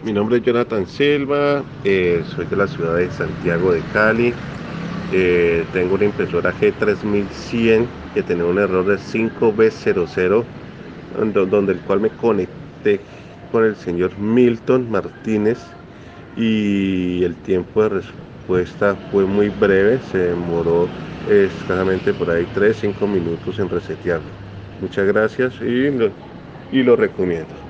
Mi nombre es Jonathan Silva, eh, soy de la ciudad de Santiago de Cali. Eh, tengo una impresora G3100 que tiene un error de 5B00, donde el cual me conecté con el señor Milton Martínez y el tiempo de respuesta fue muy breve, se demoró escasamente por ahí 3-5 minutos en resetearlo. Muchas gracias y lo, y lo recomiendo.